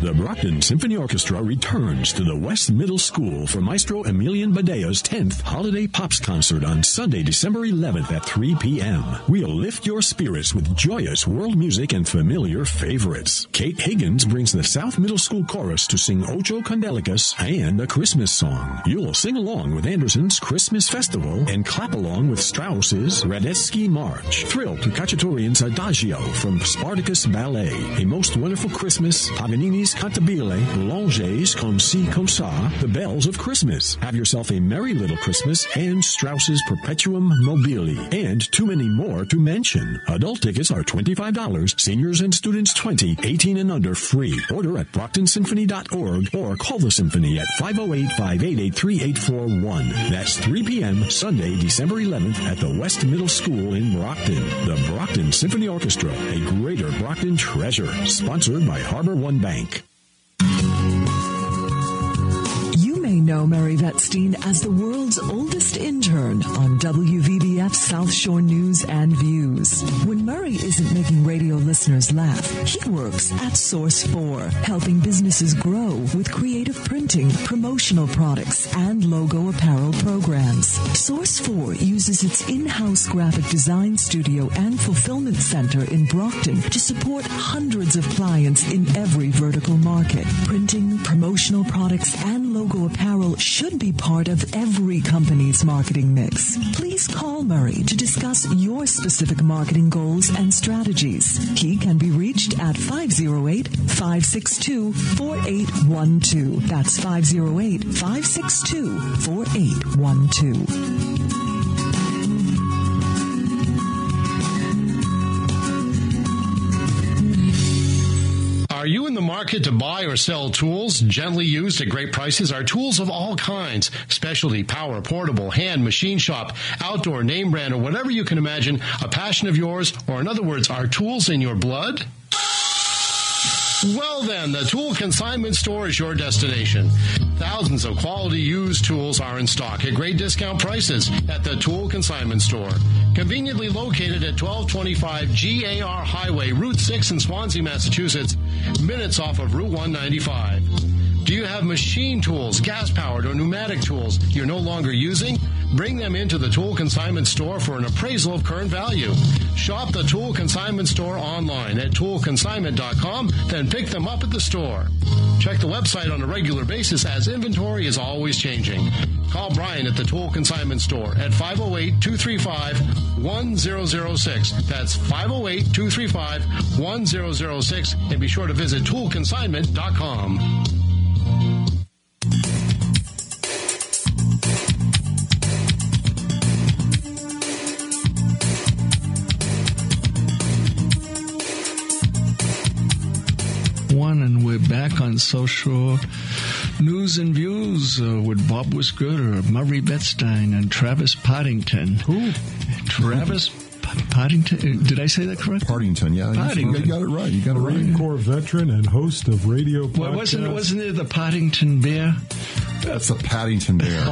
The Brockton Symphony Orchestra returns to the West Middle School for Maestro Emilian Badea's 10th Holiday Pops concert on Sunday, December 11th at 3 p.m. We'll lift your spirits with joyous world music and familiar favorites. Kate Higgins brings the South Middle School Chorus to sing Ocho Kandelikas and a Christmas song. You'll sing along with Anderson's Christmas Festival and clap along with Strauss's Radetzky March. Thrill to Khachaturian's Adagio from Spartacus Ballet. A most wonderful Christmas, Paganini's Cantabile, Boulangers Comme Si Comme Ça, The Bells of Christmas. Have yourself a merry little Christmas and Strauss's Perpetuum Mobile. And too many more to mention. Adult tickets are $25, seniors and students 20, 18 and under free. Order at brocktonsymphony.org or call the symphony at 508-588-3841. That's 3 p.m. Sunday, December 11th at the West Middle School in Brockton. The Brockton Symphony Orchestra, a greater Brockton treasure. Sponsored by Harbor One Bank. May know Murray Vetstein as the world's oldest intern on WVBF South Shore News and Views. When Murray isn't making radio listeners laugh, he works at Source 4, helping businesses grow with creative printing, promotional products, and logo apparel programs. Source 4 uses its in-house graphic design studio and fulfillment center in Brockton to support hundreds of clients in every vertical market. Printing, promotional products, and logo apparel should be part of every company's marketing mix. Please call Murray to discuss your specific marketing goals and strategies. He can be reached at 508-562-4812. That's 508-562-4812. Market to buy or sell tools gently used at great prices? Are tools of all kinds, specialty, power, portable, hand, machine shop, outdoor, name brand, or whatever you can imagine, a passion of yours, or in other words, are tools in your blood? Well then, the Tool Consignment Store is your destination. Thousands of quality used tools are in stock at great discount prices at the Tool Consignment Store. Conveniently located at 1225 GAR Highway, Route 6 in Swansea, Massachusetts, minutes off of Route 195. Do you have machine tools, gas powered, or pneumatic tools you're no longer using? Bring them into the Tool Consignment Store for an appraisal of current value. Shop the Tool Consignment Store online at toolconsignment.com, then pick them up at the store. Check the website on a regular basis as inventory is always changing. Call Brian at the Tool Consignment Store at 508 235 1006. That's 508 235 1006. And be sure to visit toolconsignment.com. One, and we're back on social news and views uh, with Bob Wisgooder, Murray Vetstein, and Travis Poddington. Who? Travis P- Poddington. Did I say that correct? Partington, yeah. You- Paddington. You got it right. You got it Marine right. Corps veteran and host of radio Well, wasn't podcasts. wasn't it the Poddington Bear? That's the Paddington Bear. I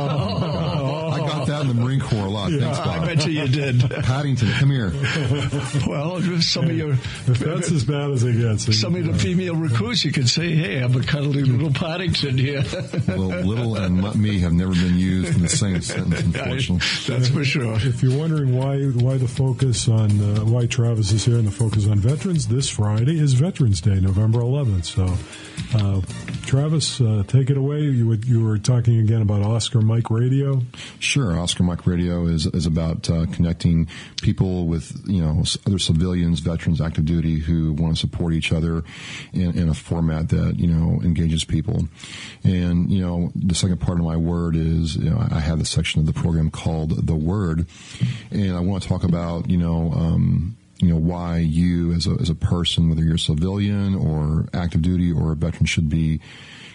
got that in the Marine Corps a lot. Thanks, I bet you you did. Paddington, come here. Well, some of your If that's as bad as it gets. some of the female recruits, you could say, "Hey, I'm a cuddly little Paddington here." Little, little and me have never been used in the same [laughs] sentence, unfortunately. That's for sure. If you're wondering why why the focus on uh, why Travis is here and the focus on veterans, this Friday is Veterans Day, November 11th. So, uh, Travis, uh, take it away. You were, you were talking again about Oscar Mike Radio. Sure, Oscar Mike Radio is is about uh, connecting people with you know other civilians, veterans, active duty who want to support each other in, in a format that you know engages people. And you know the second part of my word is you know, I have a section of the program called the Word, and I want to talk about you know. Um, you know why you as a as a person, whether you're a civilian or active duty or a veteran, should be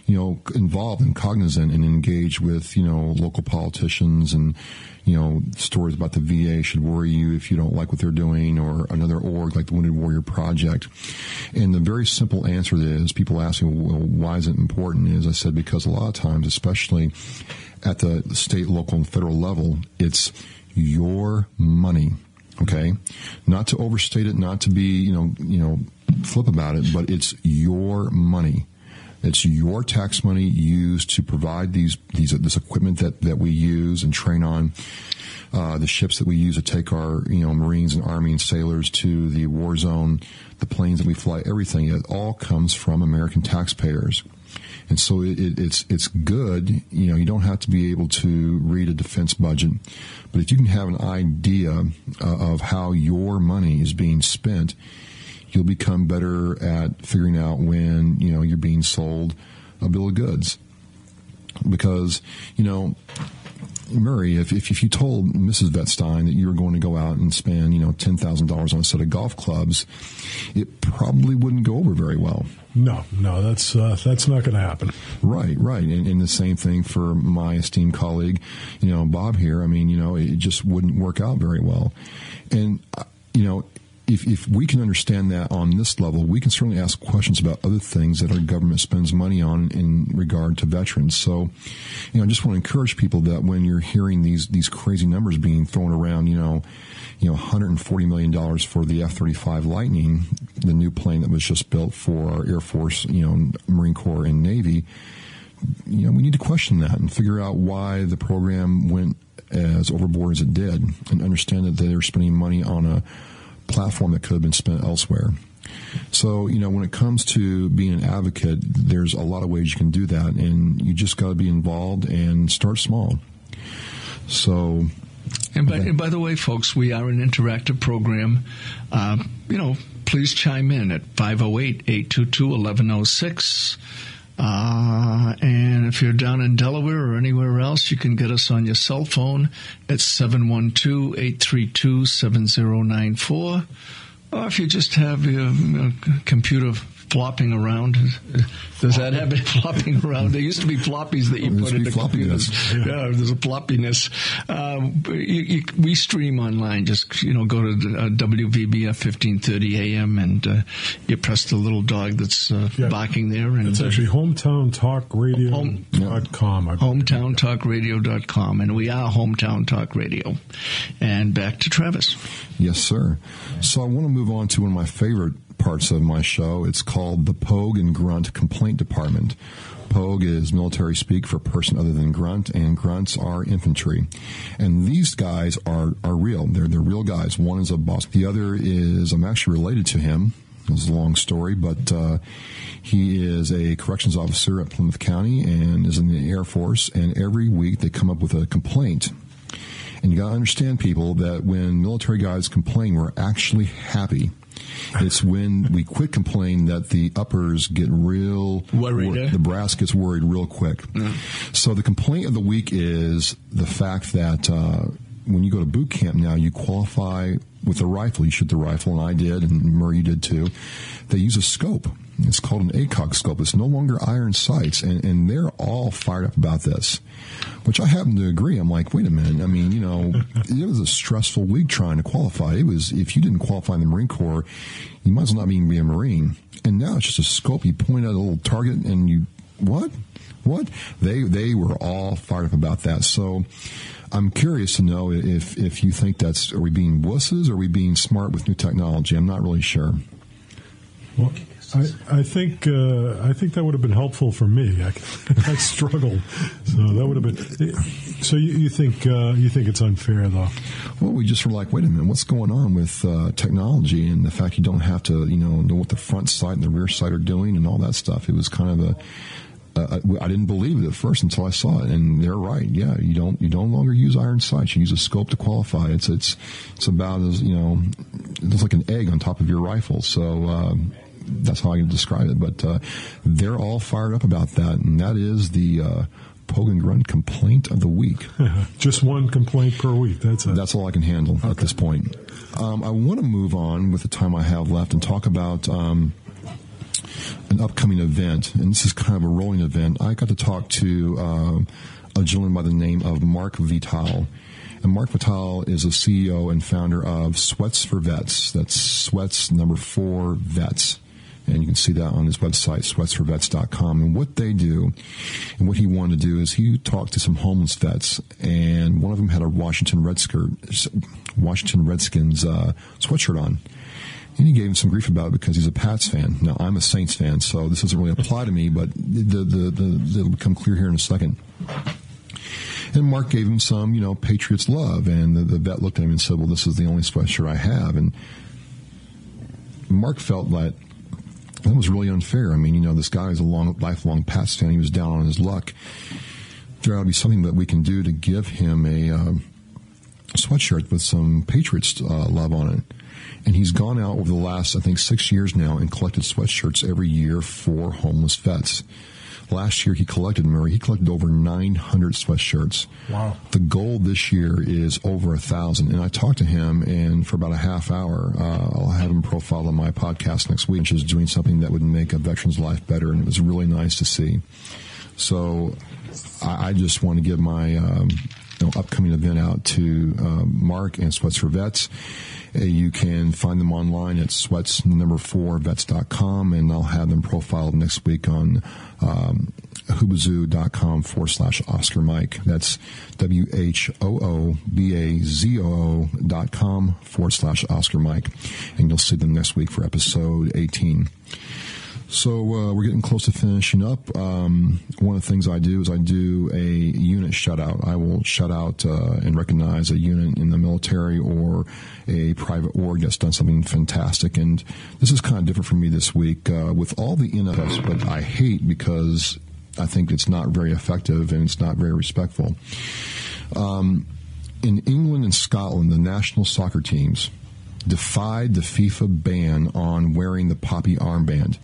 you know, involved and cognizant and engaged with, you know, local politicians and, you know, stories about the VA should worry you if you don't like what they're doing or another org like the Wounded Warrior Project. And the very simple answer is people asking, well, why is it important? Is I said, because a lot of times, especially at the state, local, and federal level, it's your money. Okay, not to overstate it, not to be you know you know flip about it, but it's your money. It's your tax money used to provide these these this equipment that that we use and train on. Uh, the ships that we use to take our you know Marines and Army and sailors to the war zone, the planes that we fly, everything it all comes from American taxpayers. And so it, it, it's it's good. You know, you don't have to be able to read a defense budget, but if you can have an idea uh, of how your money is being spent, you'll become better at figuring out when you know you're being sold a bill of goods. Because you know, Murray, if, if, if you told Mrs. Vetstein that you were going to go out and spend, you know, $10,000 on a set of golf clubs, it probably wouldn't go over very well. No, no, that's uh, that's not going to happen. Right, right, and, and, the same thing for my esteemed colleague, you know, Bob here. I mean, you know, it just wouldn't work out very well, and uh, you know, if, if we can understand that on this level, we can certainly ask questions about other things that our government spends money on in regard to veterans. So, you know, I just want to encourage people that when you're hearing these these crazy numbers being thrown around, you know, you know, 140 million dollars for the F-35 Lightning, the new plane that was just built for our Air Force, you know, Marine Corps and Navy. You know, we need to question that and figure out why the program went as overboard as it did, and understand that they're spending money on a platform that could have been spent elsewhere. So, you know, when it comes to being an advocate, there's a lot of ways you can do that, and you just got to be involved and start small. So, and by, and by, the way, folks, we are an interactive program. Uh, you know, please chime in at 508 822 1106. Uh, and if you're down in Delaware or anywhere else, you can get us on your cell phone at 712 832 7094. Or if you just have your, computer flopping around. Does that have it [laughs] flopping around? There used to be floppies that you put in the computers. Yeah. yeah. there's a floppiness. Um, you, you, we stream online. Just you know, go to uh, WVBF 1530 AM and uh, you press the little dog that's uh, yeah. barking there. And it's actually hometowntalkradio.com. Home, hometowntalkradio.com, and we are Hometown Talk Radio. And back to Travis. Yes, sir. So I want to move on to one of my favorite parts of my show. It's called the Pogue and Grunt Complaint Department. Pogue is military speak for person other than grunt, and grunts are infantry. And these guys are, are real. They're, they're real guys. One is a boss. The other is, I'm actually related to him. It's a long story, but uh, he is a corrections officer at Plymouth County and is in the Air Force. And every week they come up with a complaint. And you got to understand, people, that when military guys complain, we're actually happy. It's when we quit complaining that the uppers get real worried. Wor- eh? the brass gets worried real quick. So the complaint of the week is the fact that uh, when you go to boot camp now, you qualify with a rifle. You shoot the rifle, and I did, and Murray did too. They use a scope. It's called an ACOG scope. It's no longer iron sights, and, and they're all fired up about this, which I happen to agree. I'm like, wait a minute. I mean, you know, [laughs] it was a stressful week trying to qualify. It was, if you didn't qualify in the Marine Corps, you might as well not even be a Marine. And now it's just a scope. You point at a little target and you, what? What? They, they were all fired up about that. So, I'm curious to know if if you think that's are we being wusses or are we being smart with new technology? I'm not really sure. Well, I, I think uh, I think that would have been helpful for me. I, [laughs] I struggled, so that would have been. So you, you think uh, you think it's unfair though? Well, we just were like, wait a minute, what's going on with uh, technology and the fact you don't have to, you know, know what the front sight and the rear sight are doing and all that stuff. It was kind of a uh, I didn't believe it at first until I saw it, and they're right. Yeah, you don't you no longer use iron sights. You use a scope to qualify. It's it's it's about as you know, it's like an egg on top of your rifle. So. Uh, that's how I can describe it. But uh, they're all fired up about that, and that is the uh, Grunt complaint of the week. [laughs] Just one complaint per week. That's it. That's all I can handle okay. at this point. Um, I want to move on with the time I have left and talk about. Um, an upcoming event, and this is kind of a rolling event. I got to talk to uh, a gentleman by the name of Mark Vital. And Mark Vital is a CEO and founder of Sweats for Vets. That's Sweats number four Vets. And you can see that on his website, sweatsforvets.com. And what they do, and what he wanted to do is he talked to some homeless vets, and one of them had a Washington Redskins, Washington Redskins uh, sweatshirt on. And he gave him some grief about it because he's a Pats fan. Now I'm a Saints fan, so this doesn't really apply to me, but the, the, the, it'll become clear here in a second. And Mark gave him some, you know, Patriots love. And the, the vet looked at him and said, well, this is the only sweatshirt I have. And Mark felt that that was really unfair. I mean, you know, this guy is a long, lifelong Pats fan. He was down on his luck. There ought to be something that we can do to give him a uh, sweatshirt with some Patriots uh, love on it. And he's gone out over the last, I think, six years now and collected sweatshirts every year for homeless vets. Last year he collected, Murray, he collected over 900 sweatshirts. Wow. The goal this year is over a thousand. And I talked to him and for about a half hour, uh, I'll have him profiled on my podcast next week, which is doing something that would make a veteran's life better. And it was really nice to see. So I, I just want to give my, um, know, upcoming event out to uh, Mark and Sweats for Vets. Uh, you can find them online at sweats number four vets.com and I'll have them profiled next week on um, Whoobazoo.com forward slash Oscar Mike. That's W H O O B A Z O O dot com forward slash Oscar Mike. And you'll see them next week for episode 18. So uh, we're getting close to finishing up. Um, one of the things I do is I do a unit shout out. I will shout out uh, and recognize a unit in the military or a private org that's done something fantastic. And this is kind of different for me this week uh, with all the NFS, but I hate because I think it's not very effective and it's not very respectful. Um, in England and Scotland, the national soccer teams defied the FIFA ban on wearing the poppy armband.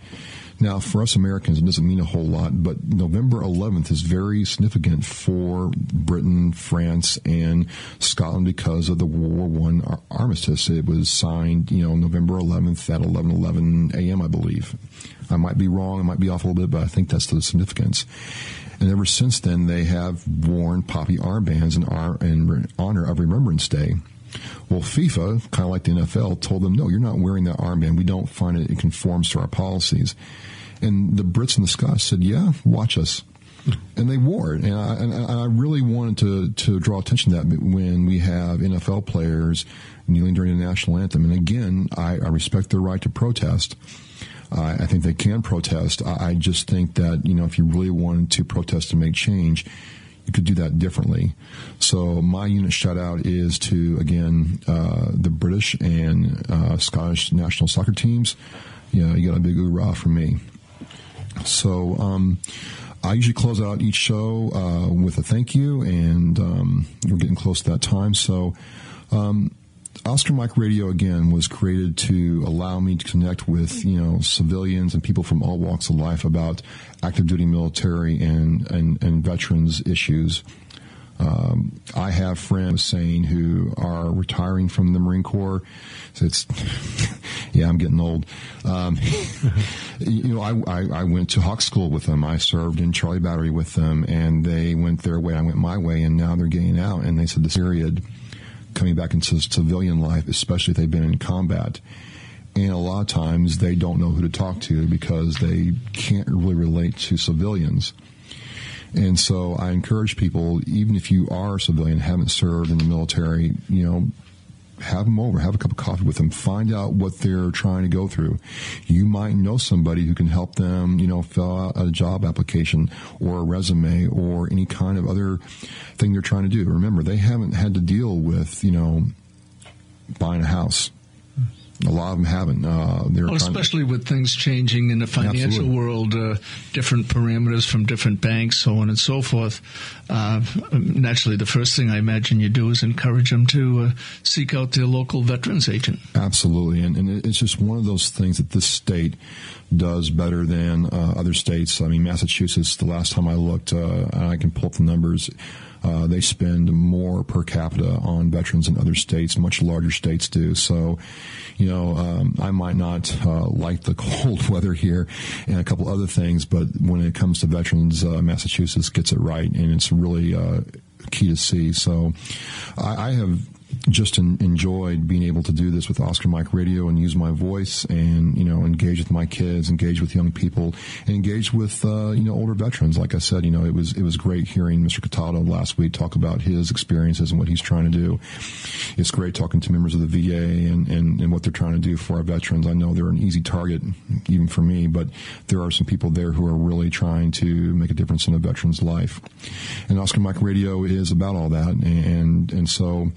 Now, for us Americans, it doesn't mean a whole lot, but November 11th is very significant for Britain, France, and Scotland because of the World War One armistice. It was signed, you know, November 11th at 11:11 a.m. I believe. I might be wrong. I might be off a little bit, but I think that's the significance. And ever since then, they have worn poppy armbands in honor of Remembrance Day. Well, FIFA, kind of like the NFL, told them, no, you're not wearing that armband. We don't find it, it conforms to our policies. And the Brits and the Scots said, yeah, watch us. And they wore it. And I, and I really wanted to, to draw attention to that when we have NFL players kneeling during the national anthem. And again, I, I respect their right to protest. I think they can protest. I, I just think that, you know, if you really wanted to protest to make change, you could do that differently. So my unit shout out is to again uh, the British and uh, Scottish national soccer teams. Yeah, you got a big hoorah from me. So um, I usually close out each show uh, with a thank you, and um, we're getting close to that time. So. Um, Oscar Mike Radio again was created to allow me to connect with you know civilians and people from all walks of life about active duty military and and, and veterans issues. Um, I have friends saying who are retiring from the Marine Corps. So it's, [laughs] yeah, I'm getting old. Um, [laughs] you know, I, I, I, went to Hawk School with them. I served in Charlie Battery with them, and they went their way. I went my way, and now they're getting out. And they said this period coming back into civilian life, especially if they've been in combat. And a lot of times they don't know who to talk to because they can't really relate to civilians. And so I encourage people, even if you are a civilian, haven't served in the military, you know, have them over, have a cup of coffee with them, find out what they're trying to go through. You might know somebody who can help them, you know, fill out a job application or a resume or any kind of other thing they're trying to do. Remember, they haven't had to deal with, you know, buying a house a lot of them haven't. Uh, well, especially to... with things changing in the financial Absolutely. world, uh, different parameters from different banks, so on and so forth. Uh, naturally, the first thing I imagine you do is encourage them to uh, seek out their local veterans agent. Absolutely, and, and, it's just one of those things that this state does better than uh, other states. I mean, Massachusetts. The last time I looked, uh, I can pull up the numbers uh, they spend more per capita on veterans than other states, much larger states do. So, you know, um, I might not uh, like the [laughs] cold weather here and a couple other things, but when it comes to veterans, uh, Massachusetts gets it right, and it's really uh, key to see. So, I, I have just en- enjoyed being able to do this with Oscar Mike Radio and use my voice and you know engage with my kids, engage with young people, and engage with uh, you know older veterans. Like I said, you know it was it was great hearing Mr. Cataldo last week talk about his experiences and what he's trying to do. It's great talking to members of the VA and, and, and what they're trying to do for our veterans. I know they're an easy target even for me, but there are some people there who are really trying to make a difference in a veteran's life. And Oscar Mike Radio is about all that, and and so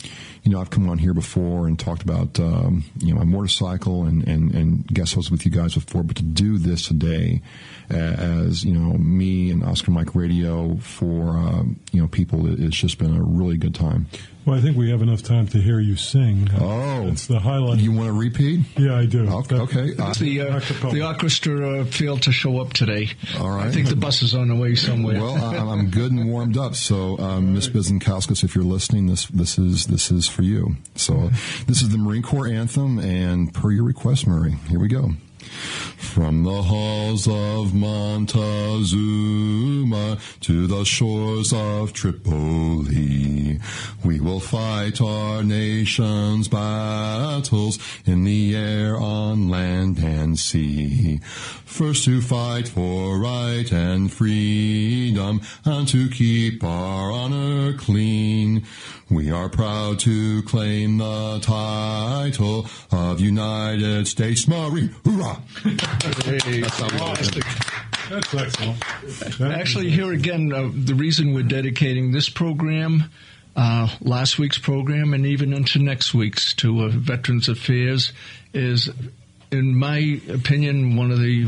you know, I've come on here before and talked about, um, you know, my motorcycle and, and, and guest hosts with you guys before, but to do this today as, you know, me and Oscar Mike Radio for, uh, you know, people, it's just been a really good time. Well, I think we have enough time to hear you sing. Oh, it's the highlight. You want to repeat? Yeah, I do. Okay. okay. the uh, the orchestra uh, failed to show up today. All right. I think the bus is on the way somewhere. Well, I'm, I'm good and warmed up. So, um, Miss Bizenkauskas, if you're listening, this this is this is for you. So, this is the Marine Corps anthem, and per your request, Murray, here we go. From the halls of Montezuma to the shores of Tripoli, we will fight our nation's battles in the air, on land, and sea. First to fight for right and freedom, and to keep our honor clean. We are proud to claim the title of United States Marine. Hoorah! Hey, fantastic. That's excellent. Actually, here again, uh, the reason we're dedicating this program, uh, last week's program, and even into next week's to uh, Veterans Affairs is, in my opinion, one of the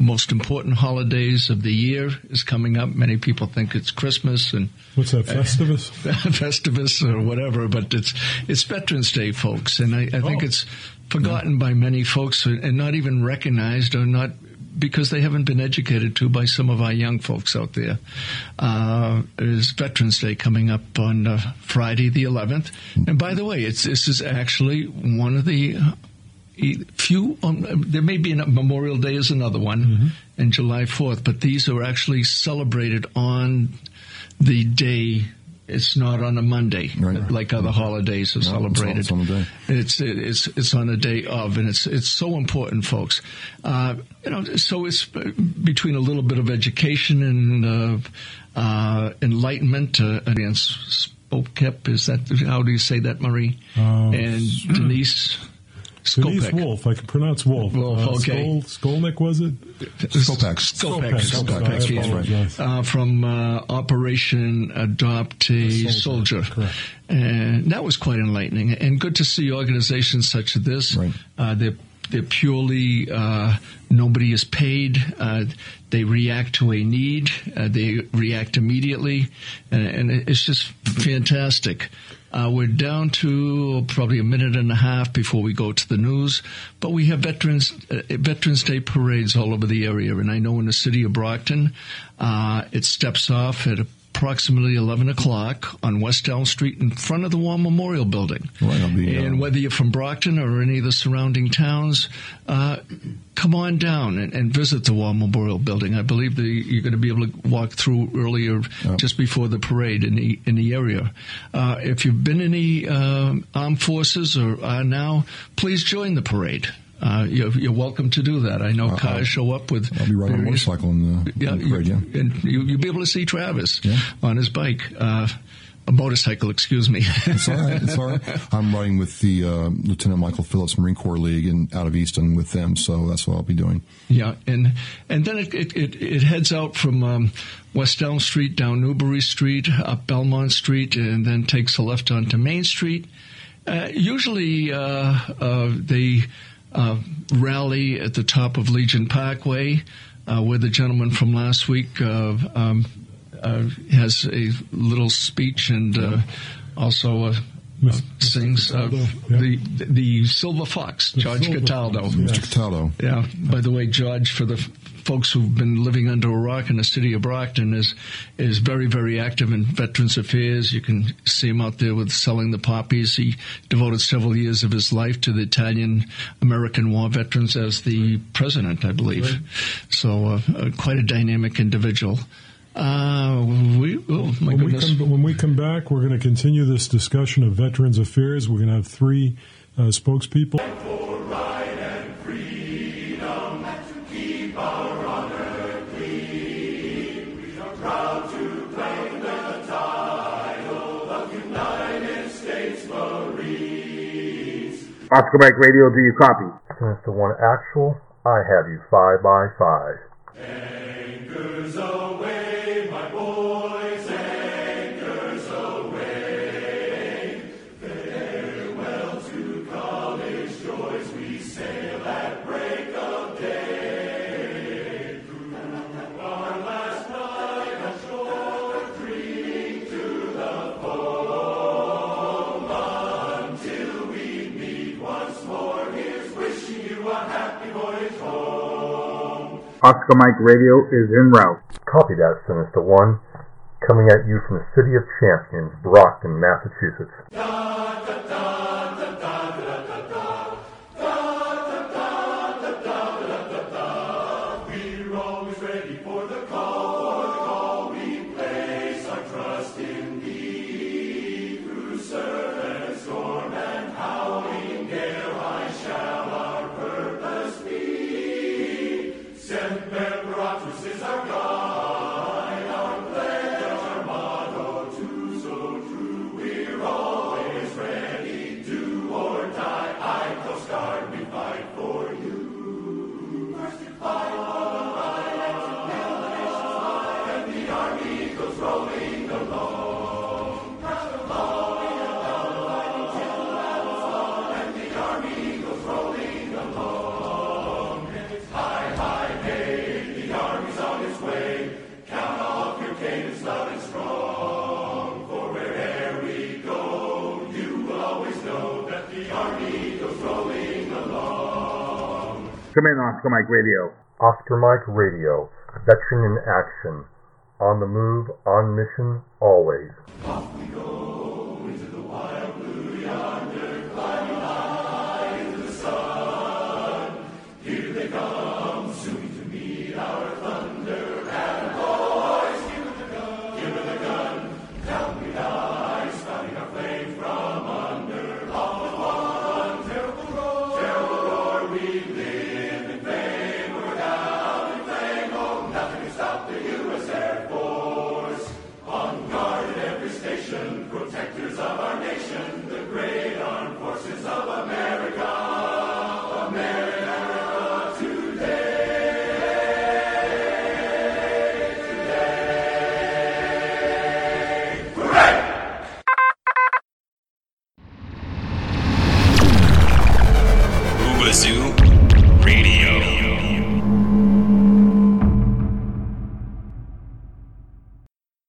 most important holidays of the year is coming up. Many people think it's Christmas and what's that Festivus, [laughs] Festivus or whatever, but it's it's Veterans Day, folks, and I, I think Oh. it's forgotten by many folks and not even recognized or not because they haven't been educated to by some of our young folks out there. Uh, is Veterans Day coming up on uh, Friday the 11th, and by the way, it's this is actually one of the few. Um, there may be a Memorial Day is another one, and July Fourth, but these are actually celebrated on the day. It's not on a Monday, like other holidays are No, celebrated. it's on. It's it's it's on a day of, and it's it's so important, folks. Uh, you know, so it's between a little bit of education and uh, uh, enlightenment. Uh, against Spokep, is that how do you say that, Murray? Um, and Denise. Denise Wolf. I can pronounce Wolf. Wolf, Uh, okay. Skol, Skolnick, was it? Skopex. Skopek, Skopek, Skopek, I yeah. apologize. Uh, from uh, Operation Adopt a Soldier. Correct. And that was quite enlightening and good to see organizations such as this. Uh, they're, they're purely, uh, nobody is paid. Uh, they react to a need. Uh, they react immediately. And, and it's just fantastic. Uh, we're down to probably a minute and a half before we go to the news, but we have Veterans uh, Veterans Day parades all over the area, and I know in the city of Brockton, uh, it steps off at approximately 11 o'clock on West Elm Street in front of the War Memorial Building. Right, be, uh, and whether you're from Brockton or any of the surrounding towns, uh, come on down and, and visit the War Memorial Building. I believe the, you're going to be able to walk through earlier, just before the parade in the in the area. Uh, if you've been in the um armed forces or are now, please join the parade. Uh, you're, you're welcome to do that. I know cars show up with. I'll be riding a motorcycle in the, yeah, in the parade, yeah. you, and you, you'll be able to see Travis on his bike, uh, a motorcycle. Excuse me. It's all right. It's all right. [laughs] I'm riding with the uh, Lieutenant Michael Phillips Marine Corps League and out of Easton with them, so that's what I'll be doing. Yeah, and and then it it, it, it heads out from um, West Elm Street down Newbury Street, up Belmont Street, and then takes a left onto Main Street. Uh, usually, uh, uh, they uh, rally at the top of Legion Parkway, uh, where the gentleman from last week uh, um, uh, has a little speech and uh, also. Uh, sings uh, the the Silver Fox, George Silver Cataldo. Fox, Mr. Cataldo. Yeah. By the way, George, for the f- folks who've been living under a rock in the city of Brockton is is very very active in Veterans Affairs. You can see him out there with selling the poppies. He devoted several years of his life to the Italian American War veterans as the president, I believe. Right. So uh, uh, quite a dynamic individual. Uh, we, oh, when, we come, when, we come, back, we're going to continue this discussion of Veterans Affairs. We're going to have three uh, spokespeople. Oscar Mike Radio, do you copy? Sinister One actual, I have you five by five. Anchors aweigh. Oscar Mike Radio is en route. Copy that, Sinister One. Coming at you from the city of Champions, Brockton, Massachusetts. Da, da, da. Come in, Oscar Mike Radio. Oscar Mike Radio, veteran in action. On the move, on mission, always.